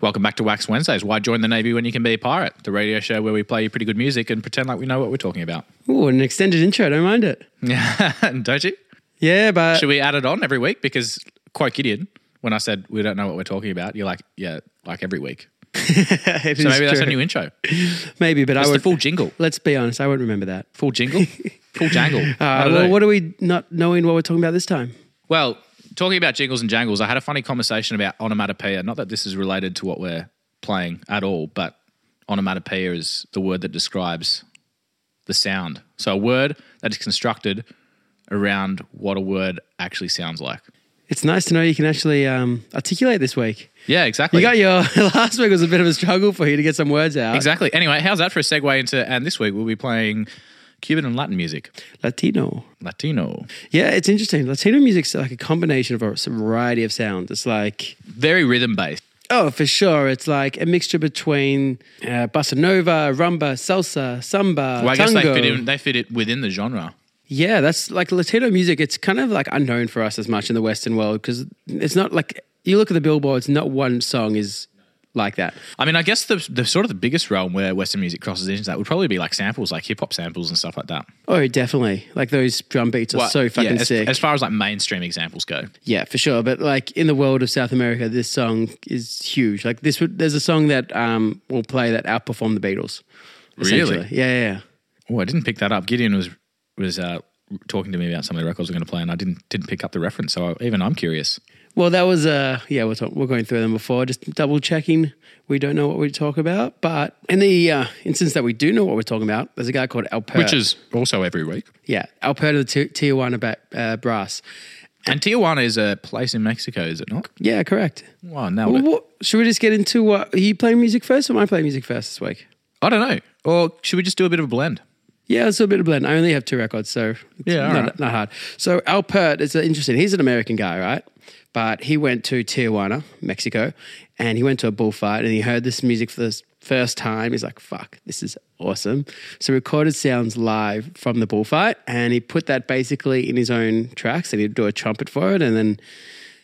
Welcome back to Wax Wednesdays. Why join the Navy when you can be a pirate? The radio show where we play you pretty good music and pretend like we know what we're talking about. Ooh, an extended intro. Don't mind it. Yeah, don't you? Yeah, but Should we add it on every week? Because quite Gideon, when I said we don't know what we're talking about, you're like, yeah, like every week. So maybe that's a new intro. Maybe, but I It's the would. full jingle. let's be honest. I won't remember that. Full jingle? Full jangle. Uh, well, know. what are we not knowing what we're talking about this time? Well, talking about jingles and jangles, I had a funny conversation about onomatopoeia. Not that this is related to what we're playing at all, but onomatopoeia is the word that describes the sound. So a word that is constructed around what a word actually sounds like. It's nice to know you can actually um, articulate this week. Yeah, exactly. You got your last week was a bit of a struggle for you to get some words out. exactly. Anyway, how's that for a segue into? And this week we'll be playing Cuban and Latin music, Latino. Latino. Yeah, it's interesting. Latino music's like a combination of a variety of sounds. It's like Very rhythm based. Oh, for sure. It's like a mixture between uh, bossa nova, rumba, salsa, samba, Well, I guess tango. they fit in. They fit it within the genre. Yeah, that's like Latino music. It's kind of like unknown for us as much in the Western world because it's not like you look at the billboards. Not one song is like that. I mean, I guess the, the sort of the biggest realm where Western music crosses into that would probably be like samples, like hip hop samples and stuff like that. Oh, definitely. Like those drum beats are Well, so fucking yeah, as, sick. As far as like mainstream examples go, yeah, for sure. But like in the world of South America, this song is huge. Like this, would, there's a song that um, will play that outperformed the Beatles. Really? Yeah, yeah. yeah. oh, I didn't pick that up. Gideon was was uh, talking to me about some of the records we're going to play, and I didn't didn't pick up the reference. So even I'm curious. Well, that was uh yeah, we're, talk- we're going through them before, just double checking. We don't know what we talk about, but in the uh, instance that we do know what we're talking about, there's a guy called Alpert. Which is also every week. yeah, Alpert of the Ti- Tijuana ba- uh, Brass. And Tijuana is a place in Mexico, is it not? Yeah, correct. Wow, nailed Well, what, should we just get into what? Are you playing music first, or am I playing music first this week? I don't know. Or should we just do a bit of a blend? Yeah, it's a bit of a blend. I only have two records, so it's Yeah, not, right. not hard. So Alpert is interesting. He's an American guy, right? But he went to Tijuana, Mexico, and he went to a bullfight and he heard this music for the first time. He's like, "Fuck, this is awesome!" So recorded sounds live from the bullfight, and he put that basically in his own tracks, and he'd do a trumpet for it, and then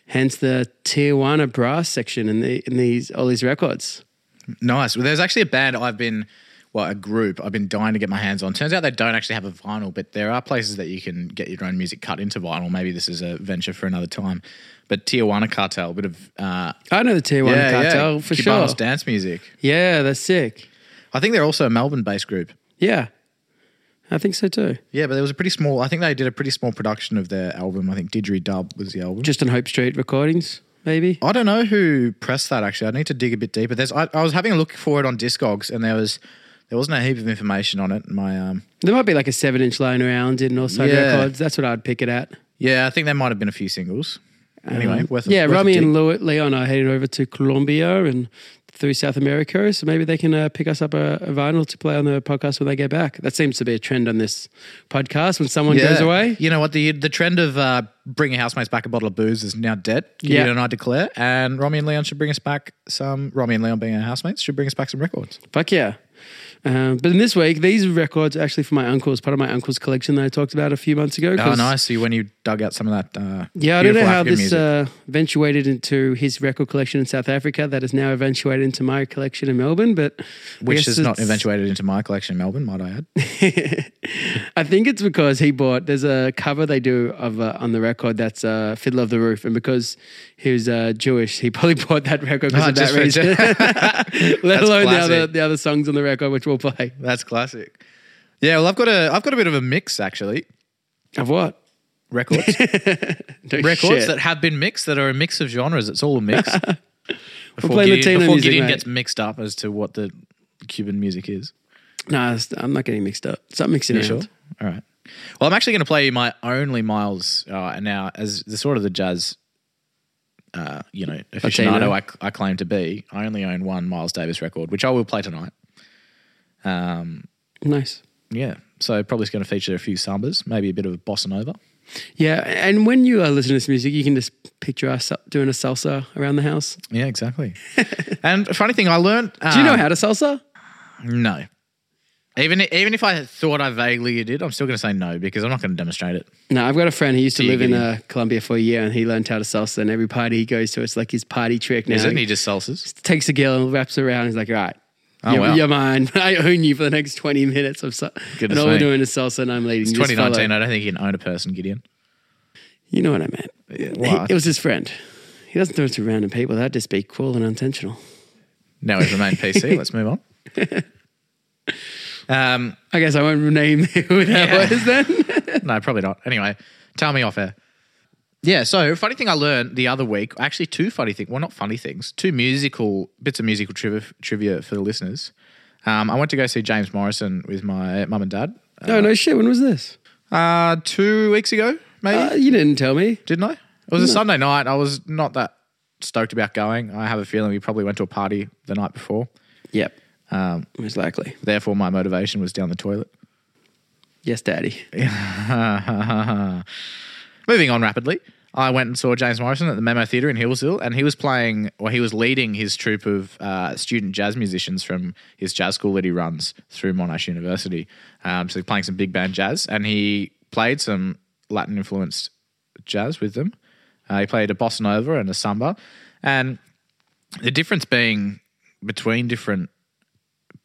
hence the Tijuana brass section in the in these all these records. Nice. Well, there's actually a band I've been, well, a group I've been dying to get my hands on. Turns out they don't actually have a vinyl, but there are places that you can get your own music cut into vinyl. Maybe this is a venture for another time. But Tijuana Cartel, a bit of uh, I know the Tijuana cartel for Cubanos sure. dance music. Yeah, that's sick. I think they're also a Melbourne-based group. Yeah, I think so too. Yeah, but there was a pretty small. I think they did a pretty small production of their album. I think Didgeridoo was the album. Just on Hope Street recordings, maybe. I don't know who pressed that. Actually, I need to dig a bit deeper. There's. I, I was having a look for it on Discogs, and there was there wasn't a heap of information on it. My um, There might be like a seven inch line around in Northside Yeah. Records. That's what I'd pick it at. yeah, I think there might have been a few singles. Anyway, worth a, Um, yeah, worth a Rami and Leon are heading over to Colombia and through South America, so maybe they can uh, pick us up a, a vinyl to play on the podcast when they get back. That seems to be a trend on this podcast. When someone goes away, You know what? The the trend of uh, bringing housemates back a bottle of booze is now dead. Yeah. Yeah. and I declare. And Romy and Leon should bring us back some. Romy and Leon being our housemates should bring us back some records. fuck yeah. Um, but in this week, these records are actually from my uncle's, part of my uncle's collection that I talked about a few months ago. Oh, nice. See when you dug out some of that. Uh, Yeah, I don't know how African this uh, eventuated into his record collection in South Africa. That has now eventuated into my collection in Melbourne, but which is not eventuated into my collection in Melbourne, might I add. I think it's because he bought. There's a cover they do of uh, on the record that's uh, "Fiddler on the Roof," and because he was uh, Jewish, he probably bought that record because Oh, of that reason. Let alone the other the other songs on the record, which we'll play. That's classic. Yeah, well, I've got a I've got a bit of a mix actually. Of what? Records, No records shit. that have been mixed that are a mix of genres. It's all a mix. Before, play Gideon, Latino before music, Gideon mate. gets mixed up as to what the Cuban music is. No, I'm not getting mixed up. Stop mixing around. sure? All right. Well, I'm actually going to play my only Miles uh, now as the sort of the jazz, uh, you know, aficionado I, I claim to be. I only own one Miles Davis record, which I will play tonight. Um, Nice. yeah, so probably is going to feature a few sambas, maybe a bit of a bossa nova. Yeah, and when you are listening to this music, you can just picture us doing a salsa around the house. Yeah, exactly. and a funny thing, I learned. Do you know um, how to salsa? No. Even even if I thought I vaguely did, I'm still going to say no because I'm not going to demonstrate it. No, I've got a friend who used to Do you live in uh, Colombia for a year, and he learned how to salsa. And every party he goes to, it's like his party trick now. Is it? He just salsas. takes a girl and wraps around. He's like, "All right, Oh, you're, wow. you're mine. I own you for the next twenty minutes of so- and all me. we're doing is salsa, and I'm leading. It's You 2019. follow. I don't think you can own a person, Gideon. You know what I meant. He- what? it was his friend. He doesn't do it to random people. That'd just be cruel and unintentional. Now we've remained PC. Let's move on. Um, I guess I won't name who that Yeah. was then. no, probably not. Anyway, tell me off air. Yeah, so funny thing I learned the other week, actually two funny things, well not funny things, two musical bits of musical trivia, trivia for the listeners. Um, I went to go see James Morrison with my mum and dad no, no shit. When was this? uh, two weeks ago, maybe. Uh, you didn't tell me. Didn't I? It was a Sunday night. I was not that stoked about going. I have a feeling we probably went to a party the night before. Yep, Um, most likely. therefore, my motivation was down the toilet. Yes, Daddy. Moving on rapidly, I went and saw James Morrison at the Memo Theatre in Healesville, and he was playing, or he was leading his troupe of uh, student jazz musicians from his jazz school that he runs through Monash University. Um, so he's playing some big band jazz, and he played some Latin influenced jazz with them. Uh, he played a bossa nova and a samba, and the difference being between different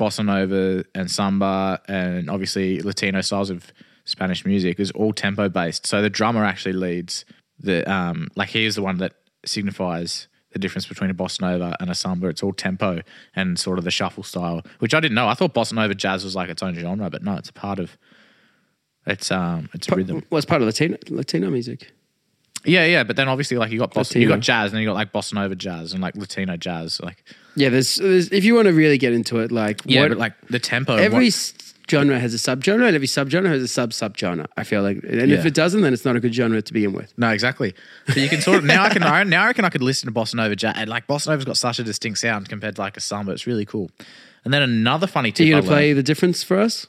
bossa nova and samba and obviously Latino styles of Spanish music is all tempo based. So the drummer actually leads the um like he is the one that signifies the difference between a bossa nova and a samba. It's all tempo and sort of the shuffle style, which I didn't know. I thought bossa nova jazz was like its own genre, but no, it's a part of it's um it's a rhythm. Was part of Latino Latino music. Yeah, yeah, but then obviously like you got bossa, you got jazz and then you got like bossa nova jazz and like Latino jazz, like Yeah, there's, there's if you want to really get into it, like yeah, what- but like the tempo. every what- genre has a subgenre, and every subgenre has a sub subgenre. I feel like, and if it doesn't, then it's not a good genre to begin with. No, exactly. But you can sort of now I can now I reckon I could listen to Bossa Nova jazz and like Bossa Nova's got such a distinct sound compared to like a samba. It's really cool. And then another funny Are you I going to play learned- the difference for us?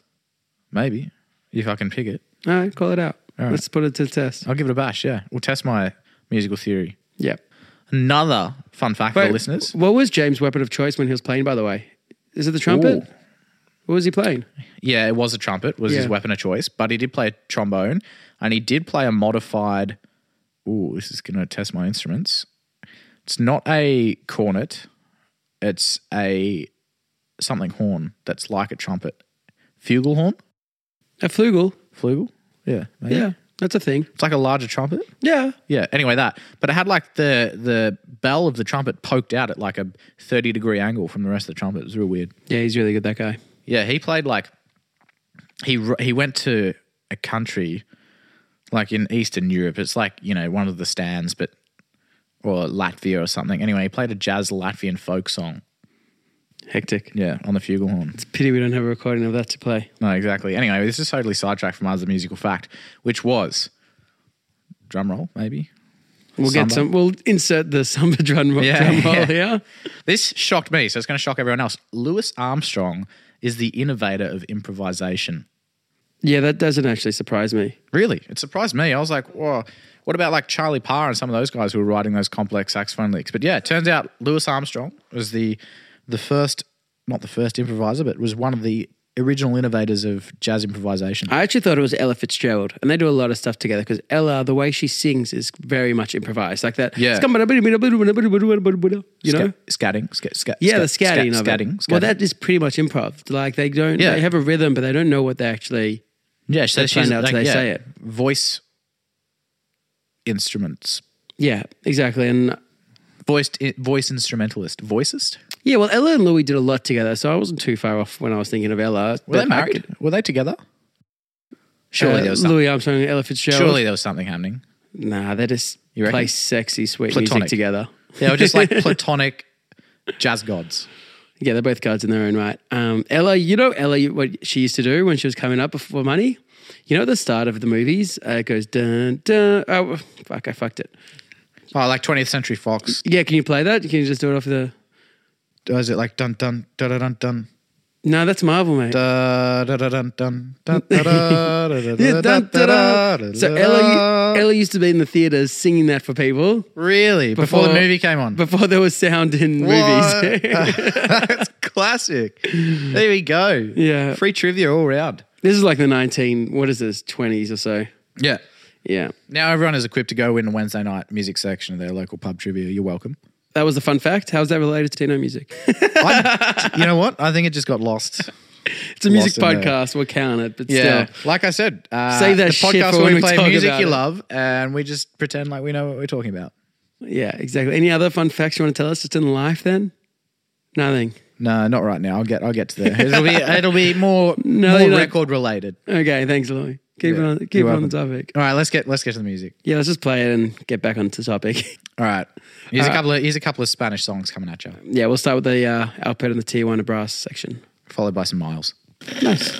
maybe if I can pick it. All right, call it out. All right. Let's put it to the test. I'll give it a bash. Yeah, we'll test my musical theory. Yep. Another fun fact for Wait, the listeners. What was James' weapon of choice when he was playing? By the way, is it the trumpet? Ooh. What was he playing? Yeah, it was a trumpet. Was his weapon of choice, but he did play a trombone, and he did play a modified. Ooh, this is going to test my instruments. It's not a cornet. It's a something horn that's like a trumpet. Flugelhorn? A flugel. Flugel? Yeah. maybe. Yeah, that's a thing. It's like a larger trumpet. Yeah. Yeah. Anyway, that. But it had like the the bell of the trumpet poked out at like a thirty degree angle from the rest of the trumpet. It was real weird. Yeah, he's really good. That guy. Yeah, he played like he he went to a country like in Eastern Europe. It's like you know one of the stands, but or Latvia or something. Anyway, he played a jazz Latvian folk song. Hectic. Yeah, on the flugelhorn. It's a pity we don't have a recording of that to play. No, exactly. Anyway, this is totally sidetracked from other musical fact, which was drum roll, maybe. We'll Samba. get some. We'll insert the samba drum, Yeah, drum roll yeah. here. This shocked me, so it's going to shock everyone else. Louis Armstrong is the innovator of improvisation. Yeah, that doesn't actually surprise me. Really, it surprised me. I was like, "Whoa, what about like Charlie Parr and some of those guys who were writing those complex saxophone licks?" But yeah, it turns out Louis Armstrong was the the first, not the first improviser, but was one of the original innovators of jazz improvisation. I actually thought it was Ella Fitzgerald, and they do a lot of stuff together because Ella, the way she sings is very much improvised, like that. Yeah. you know. Sca- scatting, sca- sca- Yeah, the scatting scatting, it. Well, that is pretty much improv. Like they don't, Yeah. they have a rhythm, but they don't know what they actually. yeah, so she's find out like, they yeah, say it. Voice instruments, Yeah, exactly. And voiced voice instrumentalist, voicist. Yeah, well, Ella and Louis did a lot together, so I wasn't too far off when I was thinking of Ella. Were they married? could- Were they together? Surely uh, there was something. Louis Armstrong and Ella Fitzgerald. Surely there was something happening. Nah, they just You reckon? play sexy, sweet Platonic. music together. They were just like platonic jazz gods. Yeah, they're both gods in their own right. Um, Ella, you know Ella, what she used to do when she was coming up before money? You know, at the start of the movies, uh, it goes dun dun. Oh, fuck, I fucked it. Oh, like 20th Century Fox. Yeah, can you play that? Can you just do it off the? Oh, Does it like dun dun dun dun dun dun No, that's Marvel, mate. Da, da, da, dun, dun, dun, da, da, da, da, da, da, da, da, da. da, So. Ella, Ella used to be in the theaters singing that for people really before, the movie came on. Before there was sound in What? movies. That's classic. There we go. Yeah. free trivia all round. this is like the 19, what is this, 20s or so. Yeah. Yeah. Now everyone is equipped to go win a Wednesday night music section of their local pub trivia. You're welcome. That was a fun fact. How's that related to Tino music? I, you know what? I think it just got lost. It's a music Lost in podcast. We'll count it, but Yeah, still. like I said, uh, Save that the shit podcast for where when we we play talk music about you it. love, and we just pretend like we know what we're talking about. Yeah, exactly. Any other fun facts you want to tell us just in life then? Nothing. No, not right now. I'll get I'll get to there. It'll be it'll be more No, more don't. record related. Okay, thanks, Louis. Keep Yeah, it on keep it on the topic. All right, let's get let's get to the music. Yeah, let's just play it and get back onto the topic. All right, here's Uh, a couple of here's a couple of Spanish songs coming at you, yeah, we'll start with the uh, Alpert and the Tijuana Brass section. followed by some miles. Nice.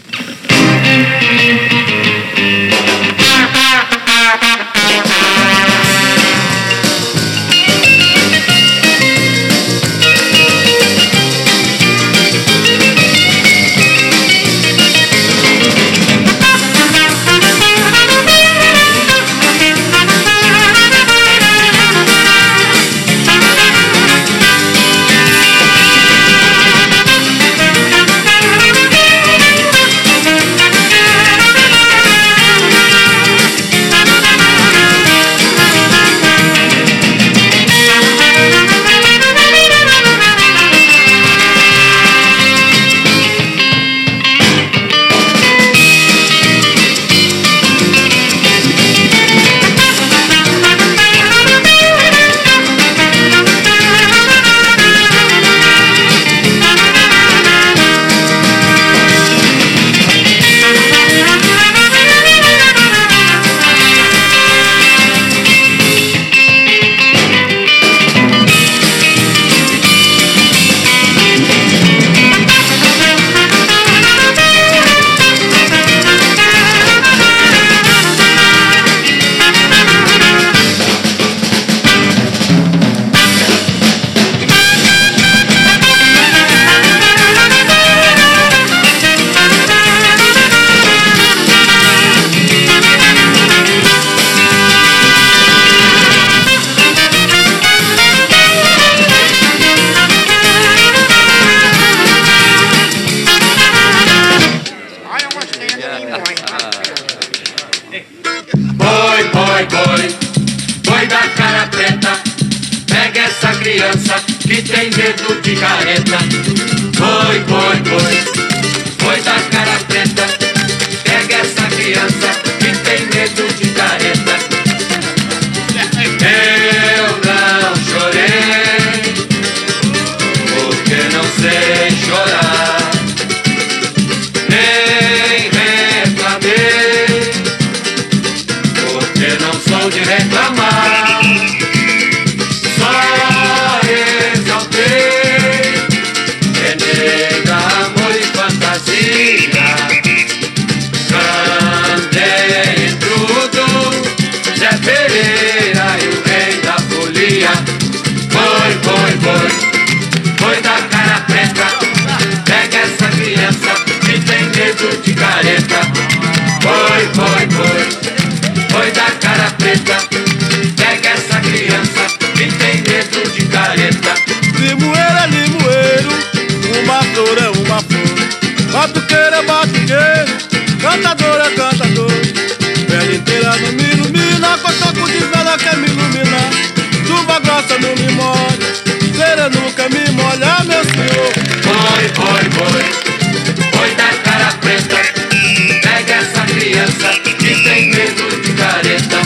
Criança que tem medo de careta.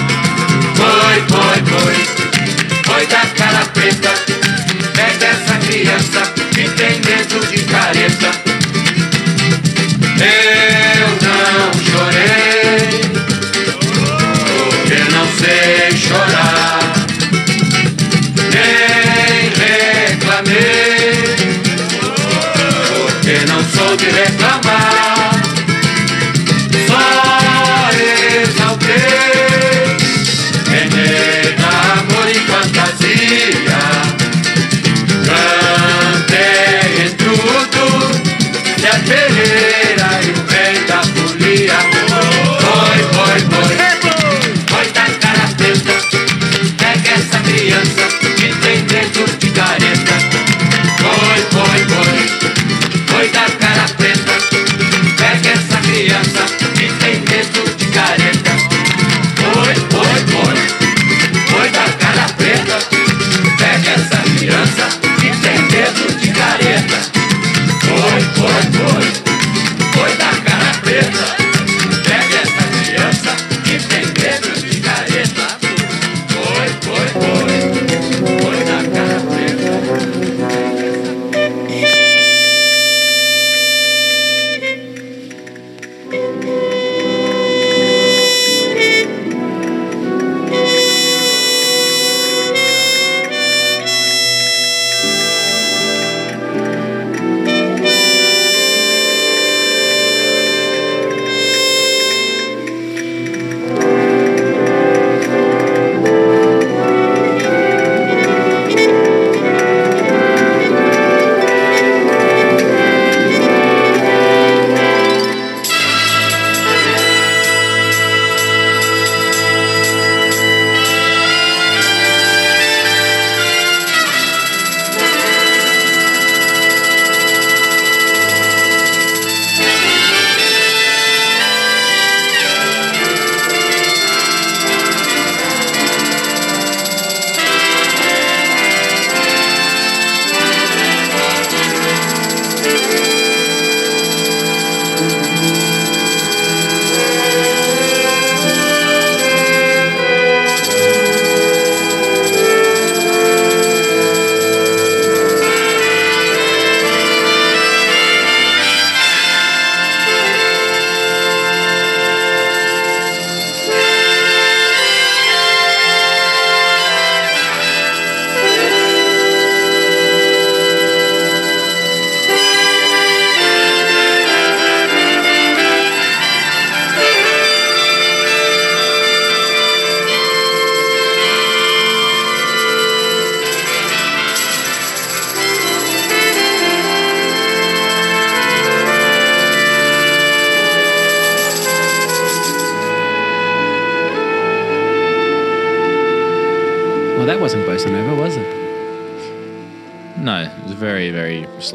Foi, foi, foi. Foi da cara preta. Pega essa criança que tem medo de careta.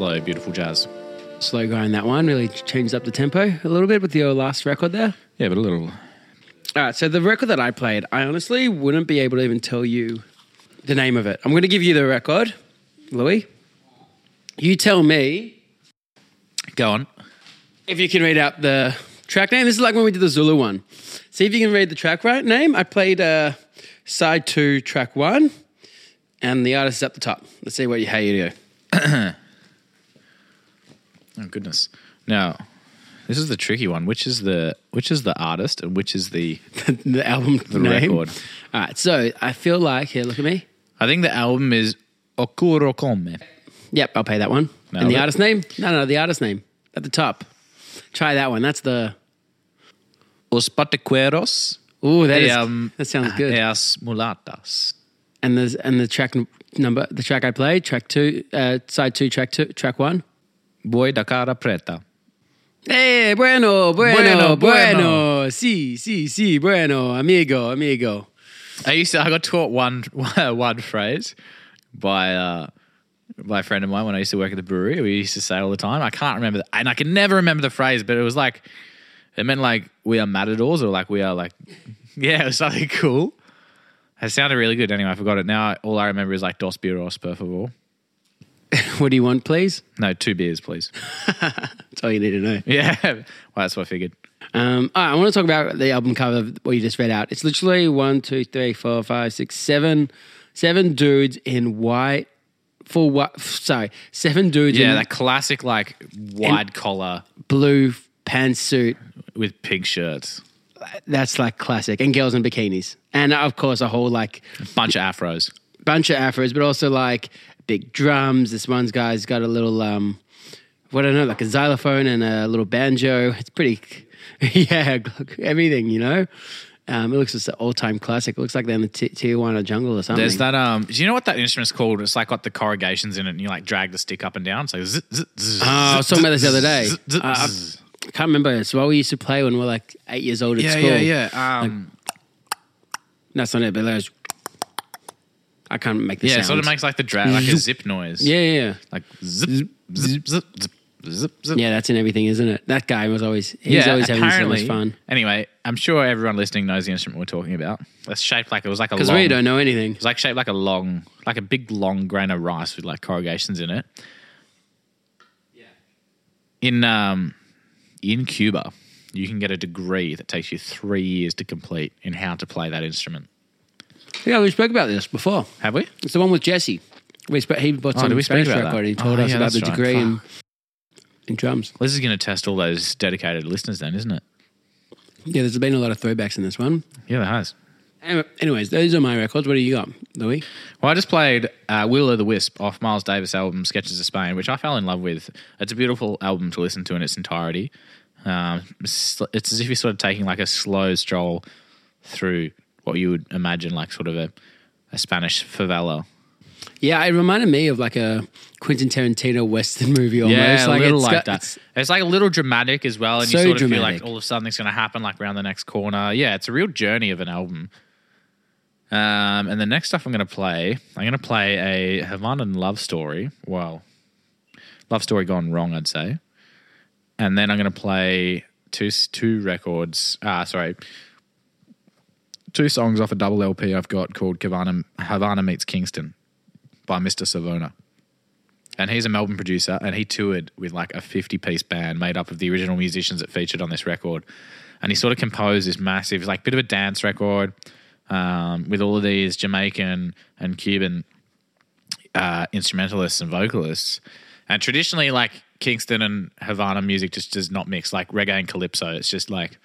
Slow, beautiful jazz. Slow going that one really changed up the tempo a little bit with your last record there. Yeah, but a little. All right, so the record that I played, I honestly wouldn't be able to even tell you the name of it. I'm going to give you the record, Louis. You tell me Go on. if you can read out the track name. This is like when we did the Zulu one. See if you can read the track right name. I played uh, side two, track one, and the artist is at the top. Let's see what you how you do. Oh goodness. Now, this is the tricky one. Which is the which is the artist and which is the the album the name. record? All right, so I feel like here. Look at me. I think the album is Okuro Come. Yep, I'll pay that one. Nailed and the it. artist name? No, no, the artist name at the top. Try that one. That's the. Os Patequeros. Ooh, that is. um, that sounds good. As Mulatas. And the and the track n- number, the track I played, track two, uh, side two, track two, track one. Boi da cara preta. Eh, bueno, bueno, bueno, Bueno. Si, si, si, bueno, amigo, amigo. I used to. I got taught one one phrase by uh, by a friend of mine when I used to work at the brewery. We used to say all the time. I can't remember, the, and I can never remember the phrase, but it was like it meant like we are matadors or like we are like yeah, it was something cool. It sounded really good. Anyway, I forgot it now. All I remember is like dos biros per favor. What do you want, please? No, two beers, please. That's all you need to know. Yeah, well, that's what I figured. Um, all right, I want to talk about the album cover, what you just read out. It's literally one, two, three, four, five, six, seven, seven dudes in white, full white. Sorry, seven dudes Yeah, in that classic like wide collar blue pantsuit. with pig shirts, That's like classic, and girls in bikinis, and of course a whole like bunch of afros. bunch of afros, but also like big drums. This one's guy's got a little um, what I don't know, like a xylophone and a little banjo. It's pretty, yeah, everything you know. Um, it looks just an all-time classic. It looks like they're in the T- Tijuana jungle or something. There's that. Um, do you know what that instrument's called? It's like got the corrugations in it, and you like drag the stick up and down. It's like zzz, zzz, zzz, Oh, I was talking about this the other day. Uh, I- I can't remember. It's what we used to play when we were like eight years old at yeah, school. yeah, yeah. Um, That's not it, but there's. I can't make the yeah, it sound. sort of makes like the drag, like a zip noise. Yeah, yeah, yeah. like zip, zip, zip, zip, zip, zip. Yeah, that's in everything, isn't it? That guy was always he's always having so much fun. Anyway, I'm sure everyone listening knows the instrument we're talking about. It's shaped like it was like a Because long. we don't know anything. It's like shaped like a long, like a big long grain of rice with like corrugations in it. Yeah. In um, in Cuba, you can get a degree that takes you three years to complete in how to play that instrument. Yeah, we spoke about this before. Have we? It's the one with Jesse. We sp- he bought Oh, some did we speak Spanish about record that? and he told Oh, us yeah, about that's the right. degree in, in drums. Well, this is going to test all those dedicated listeners, then, isn't it? Yeah, there's been a lot of throwbacks in this one. Yeah, there has. Anyway- Anyways, those are my records. What do you got, Louis? Well, I just played uh, Will o' the Wisp off Miles Davis' album Sketches of Spain, which I fell in love with. It's a beautiful album to listen to in its entirety. Um, it's it's as if you're sort of taking like a slow stroll through what you would imagine like sort of a, a Spanish favela. Yeah, it reminded me of like a Quentin Tarantino Western movie almost. Yeah, a little it's like got- that. it's- It's, like a little dramatic as well, and So you sort of feel like all of a sudden it's going to happen like around the next corner. Yeah, it's a real journey of an album. Um, and the next stuff I'm going to play, I'm going to play a Havanan love story. Well, love story gone wrong, I'd say. And then I'm going to play two two records. Ah, sorry, Two songs off a double LP I've got called Havana, Havana Meets Kingston by Mr. Savona. and he's a Melbourne producer, and he toured with like a 50 piece band made up of the original musicians that featured on this record. And he sort of composed this massive, like, bit of a dance record um, with all of these Jamaican and Cuban uh, instrumentalists and vocalists. And traditionally, like, Kingston and Havana music just does not mix, like reggae and calypso. It's just like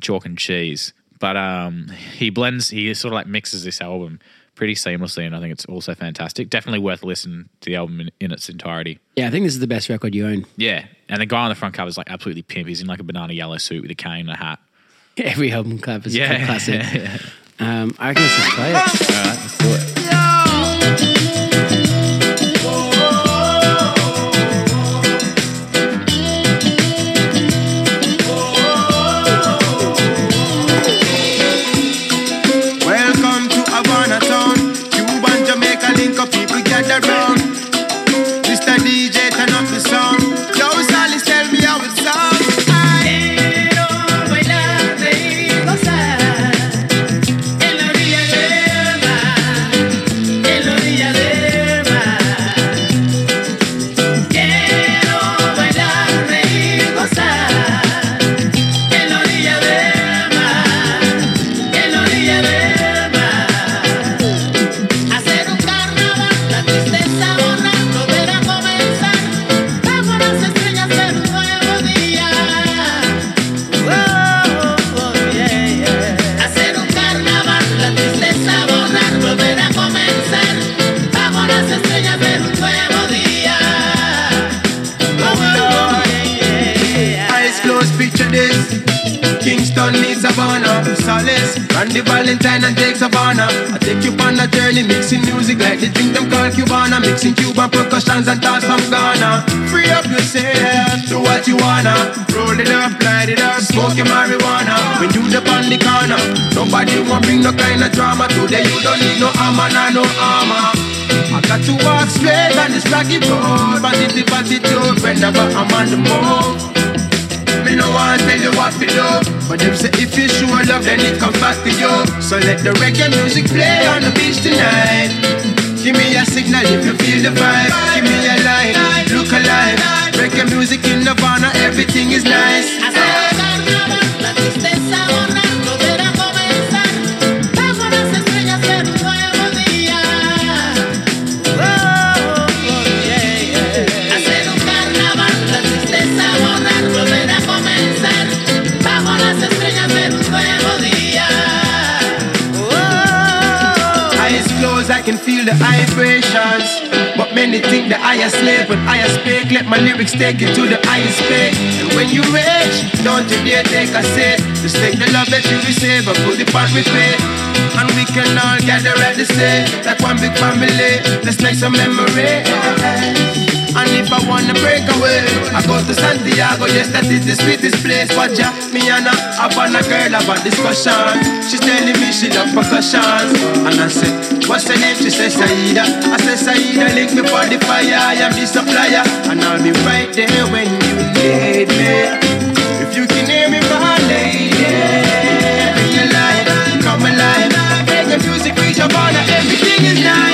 chalk and cheese. But um, he blends, he sort of like mixes this album pretty seamlessly, and I think it's also fantastic. Definitely worth listening to the album in, in its entirety. yeah, I think this is the best record you own. Yeah, and the guy on the front cover is like absolutely pimp. He's in like a banana yellow suit with a cane and a hat. Every album cover is Yeah, a classic. Um, I reckon let's just play it. All right, let's do it. This. Kingston meets Havana, Solace, Randy Valentine and Jake Savona. I take you on a journey, mixing music like the drink them called Cubana, mixing Cuban percussions and thoughts from Ghana. Free up yourself, do what you wanna. Roll it up, light it up, smoke your marijuana. When you the on the corner, nobody won't bring no kind of drama. Today you don't need no armor, nah, no armor. I got to walk straight on this rocky road, positive attitude whenever I'm on the move. Me no want tell you what to do. But them say if you show love then it comes back to you. So let the reggae music play on the beach tonight. Give me a signal if you feel the vibe. Give me a line, look alive. Reggae music in Nirvana, everything is nice. Hacer The vibrations. But many think that I slave when I speak. Let my lyrics take you to the highest peak. And when you reach, don't you dare take a seat. Just take the love that you receive and put it on repeat. And we can all gather at the same, like one big family. Let's make some memory. And if I wanna break away, I go to Santiago. Yes, that is the sweetest place. Watch ya, me and a girl about discussion. She's telling me she love percussion. And I say, what's her name? She says Saida. I say Saida, link me for the fire. I am the supplier, and I'll be right there when you need me. If you can hear me, my lady, bring your light, come alive. Reggae music, reach up on everything is nice.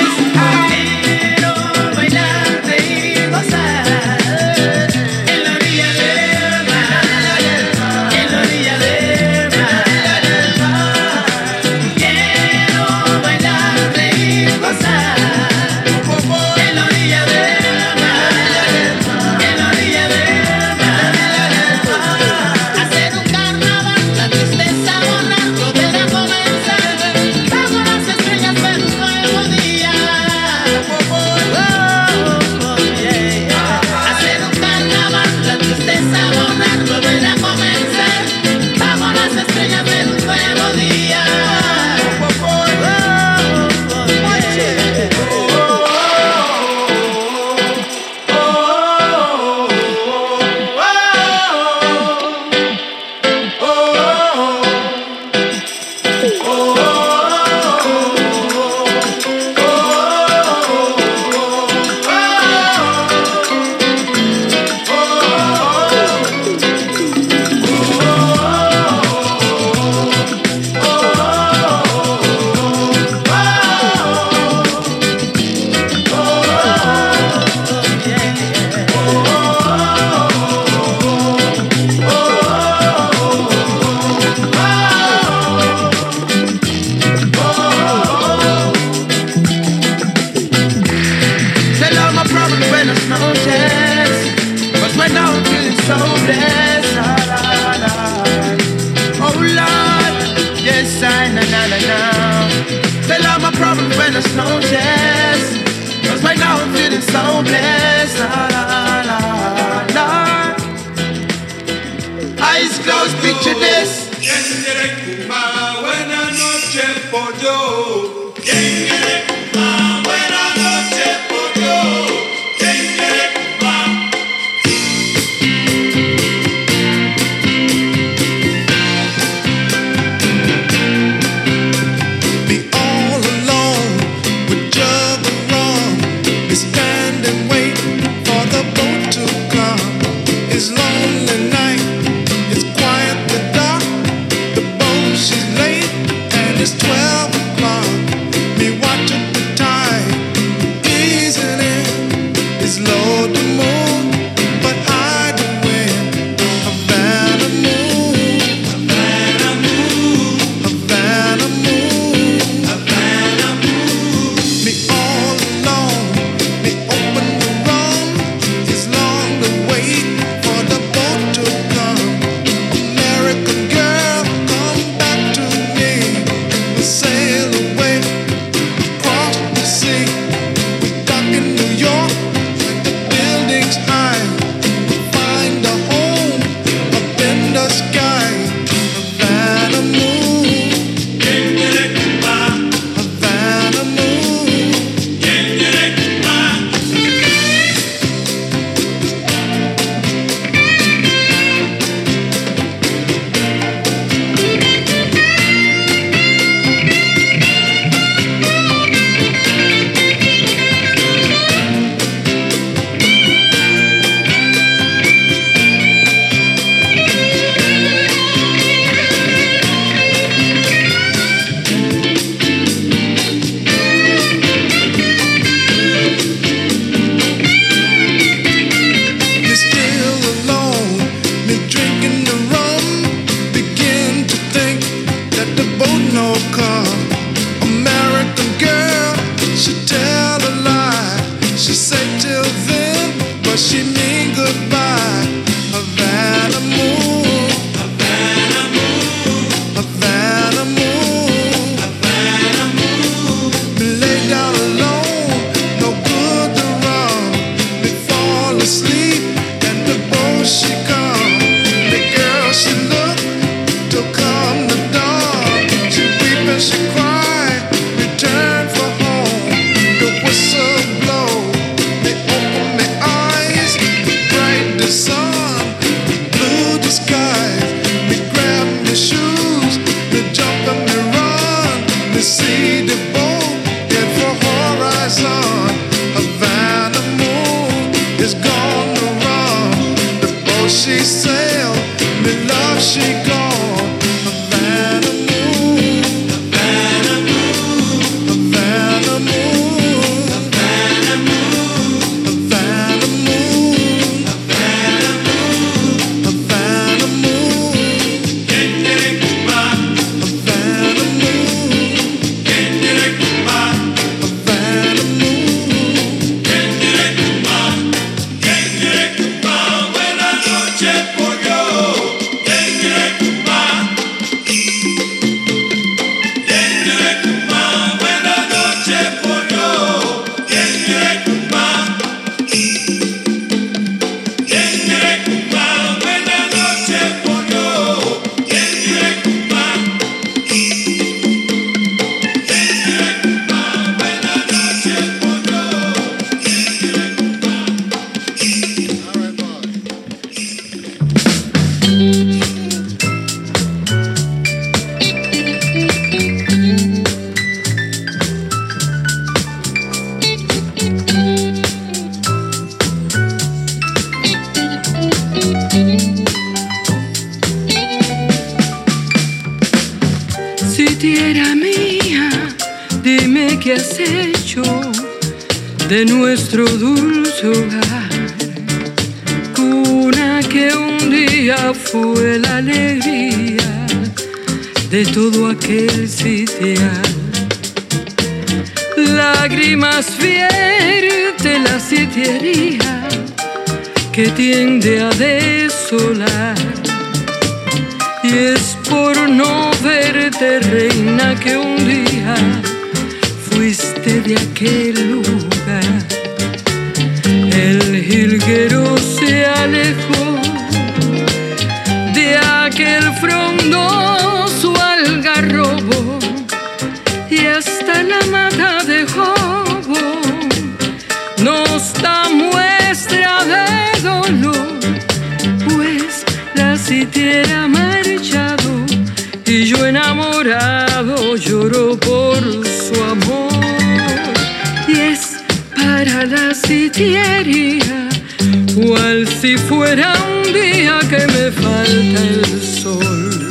so blessed. Oh Lord, yes I na na na all my problems when right now I'm feeling so blessed. La, la, la. Eyes closed, picture this. taking the wrong Si tierra mía, dime qué has hecho de nuestro dulce hogar. Cuna que un día fue la alegría de todo aquel sitial. Lágrimas vierte la sitiería que tiende a desolar y es por no verte, reina, que un día fuiste de aquel lugar. El jilguero se alejó de aquel frondoso algarrobo y hasta la mata de jobo nos da muestra de dolor, pues la sitiera más y yo enamorado lloro por su amor. Y es para la sitiería, cual si fuera un día que me falta el sol.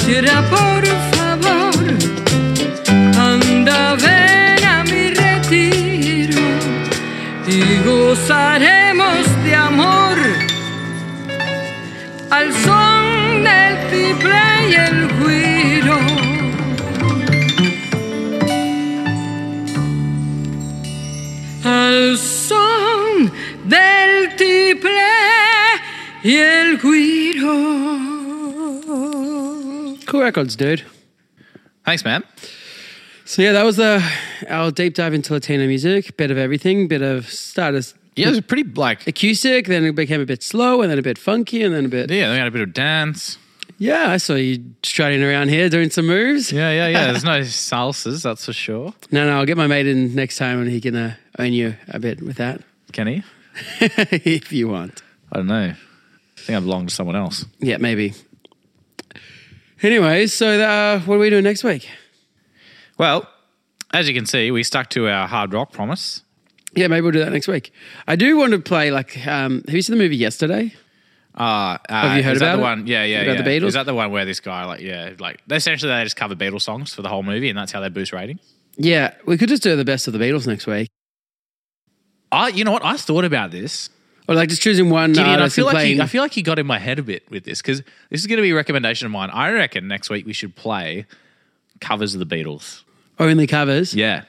Siquiera por favor, anda ven a mi retiro y gozaremos de amor al son del tiple y el guiro. Al son del tiple y el guiro. Records, dude. Thanks, man. So yeah, that was the our deep dive into Latino music. Bit of everything. Bit of started Yeah, it was pretty like acoustic, then it became a bit slow, and then a bit funky, and then a bit. yeah, they had a bit of dance. Yeah, I saw you strutting around here doing some moves. Yeah, yeah, yeah. There's no salsas, that's for sure. No, no, I'll get my mate in next time, and he can uh, own you a bit with that, Can he? if you want. I don't know. I think I belong to someone else. Yeah, maybe. Anyways, so uh, what are we doing next week? Well, as you can see, we stuck to our hard rock promise. Yeah, maybe we'll do that next week. I do want to play like. Um, have you seen the movie Yesterday? Uh, uh, Have you heard is that about the it? one? Yeah, yeah, About yeah. the Beatles? Is that the one where this guy, like, yeah, like, essentially they just cover Beatles songs for the whole movie, and that's how they boost rating? Yeah, we could just do the best of the Beatles next week, I, you know what? I thought about this, or like just choosing one Gideon, I artist feel and like he. I feel like he got in my head a bit with this because this is going to be a recommendation of mine. I reckon next week we should play covers of the Beatles. only covers. Yeah,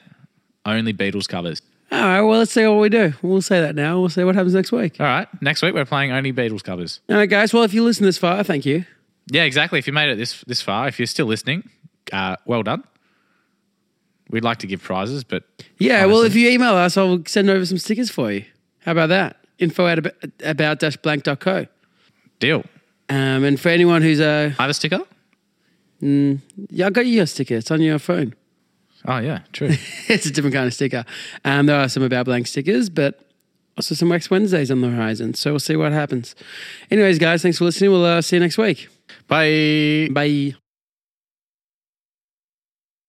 only Beatles covers. All right, well, let's see what we do. We'll say that now. We'll see what happens next week. All right, next week we're playing only Beatles covers. All right, guys. Well, if you listen this far, thank you. Yeah, exactly. If you made it this this far, if you're still listening, uh, well done. We'd like to give prizes, but Yeah, well, if you email us, I'll send over some stickers for you. How about that? Info at about, dash blank dot co. deal. Um, and for anyone who's a. I have a sticker. yeah, I got you a sticker. It's on your phone. Oh yeah, true. it's a different kind of sticker. Um, there are some about blank stickers, but also some Wax Wednesdays on the horizon. So we'll see what happens. Anyways, guys, thanks for listening. We'll uh, see you next week. Bye. Bye.